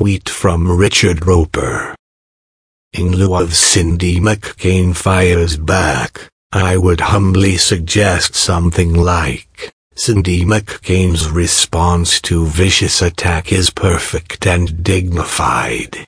tweet from Richard Roeper. In lieu of Cindy McCain fires back, I would humbly suggest something like, Cindy McCain's response to vicious attack is perfect and dignified.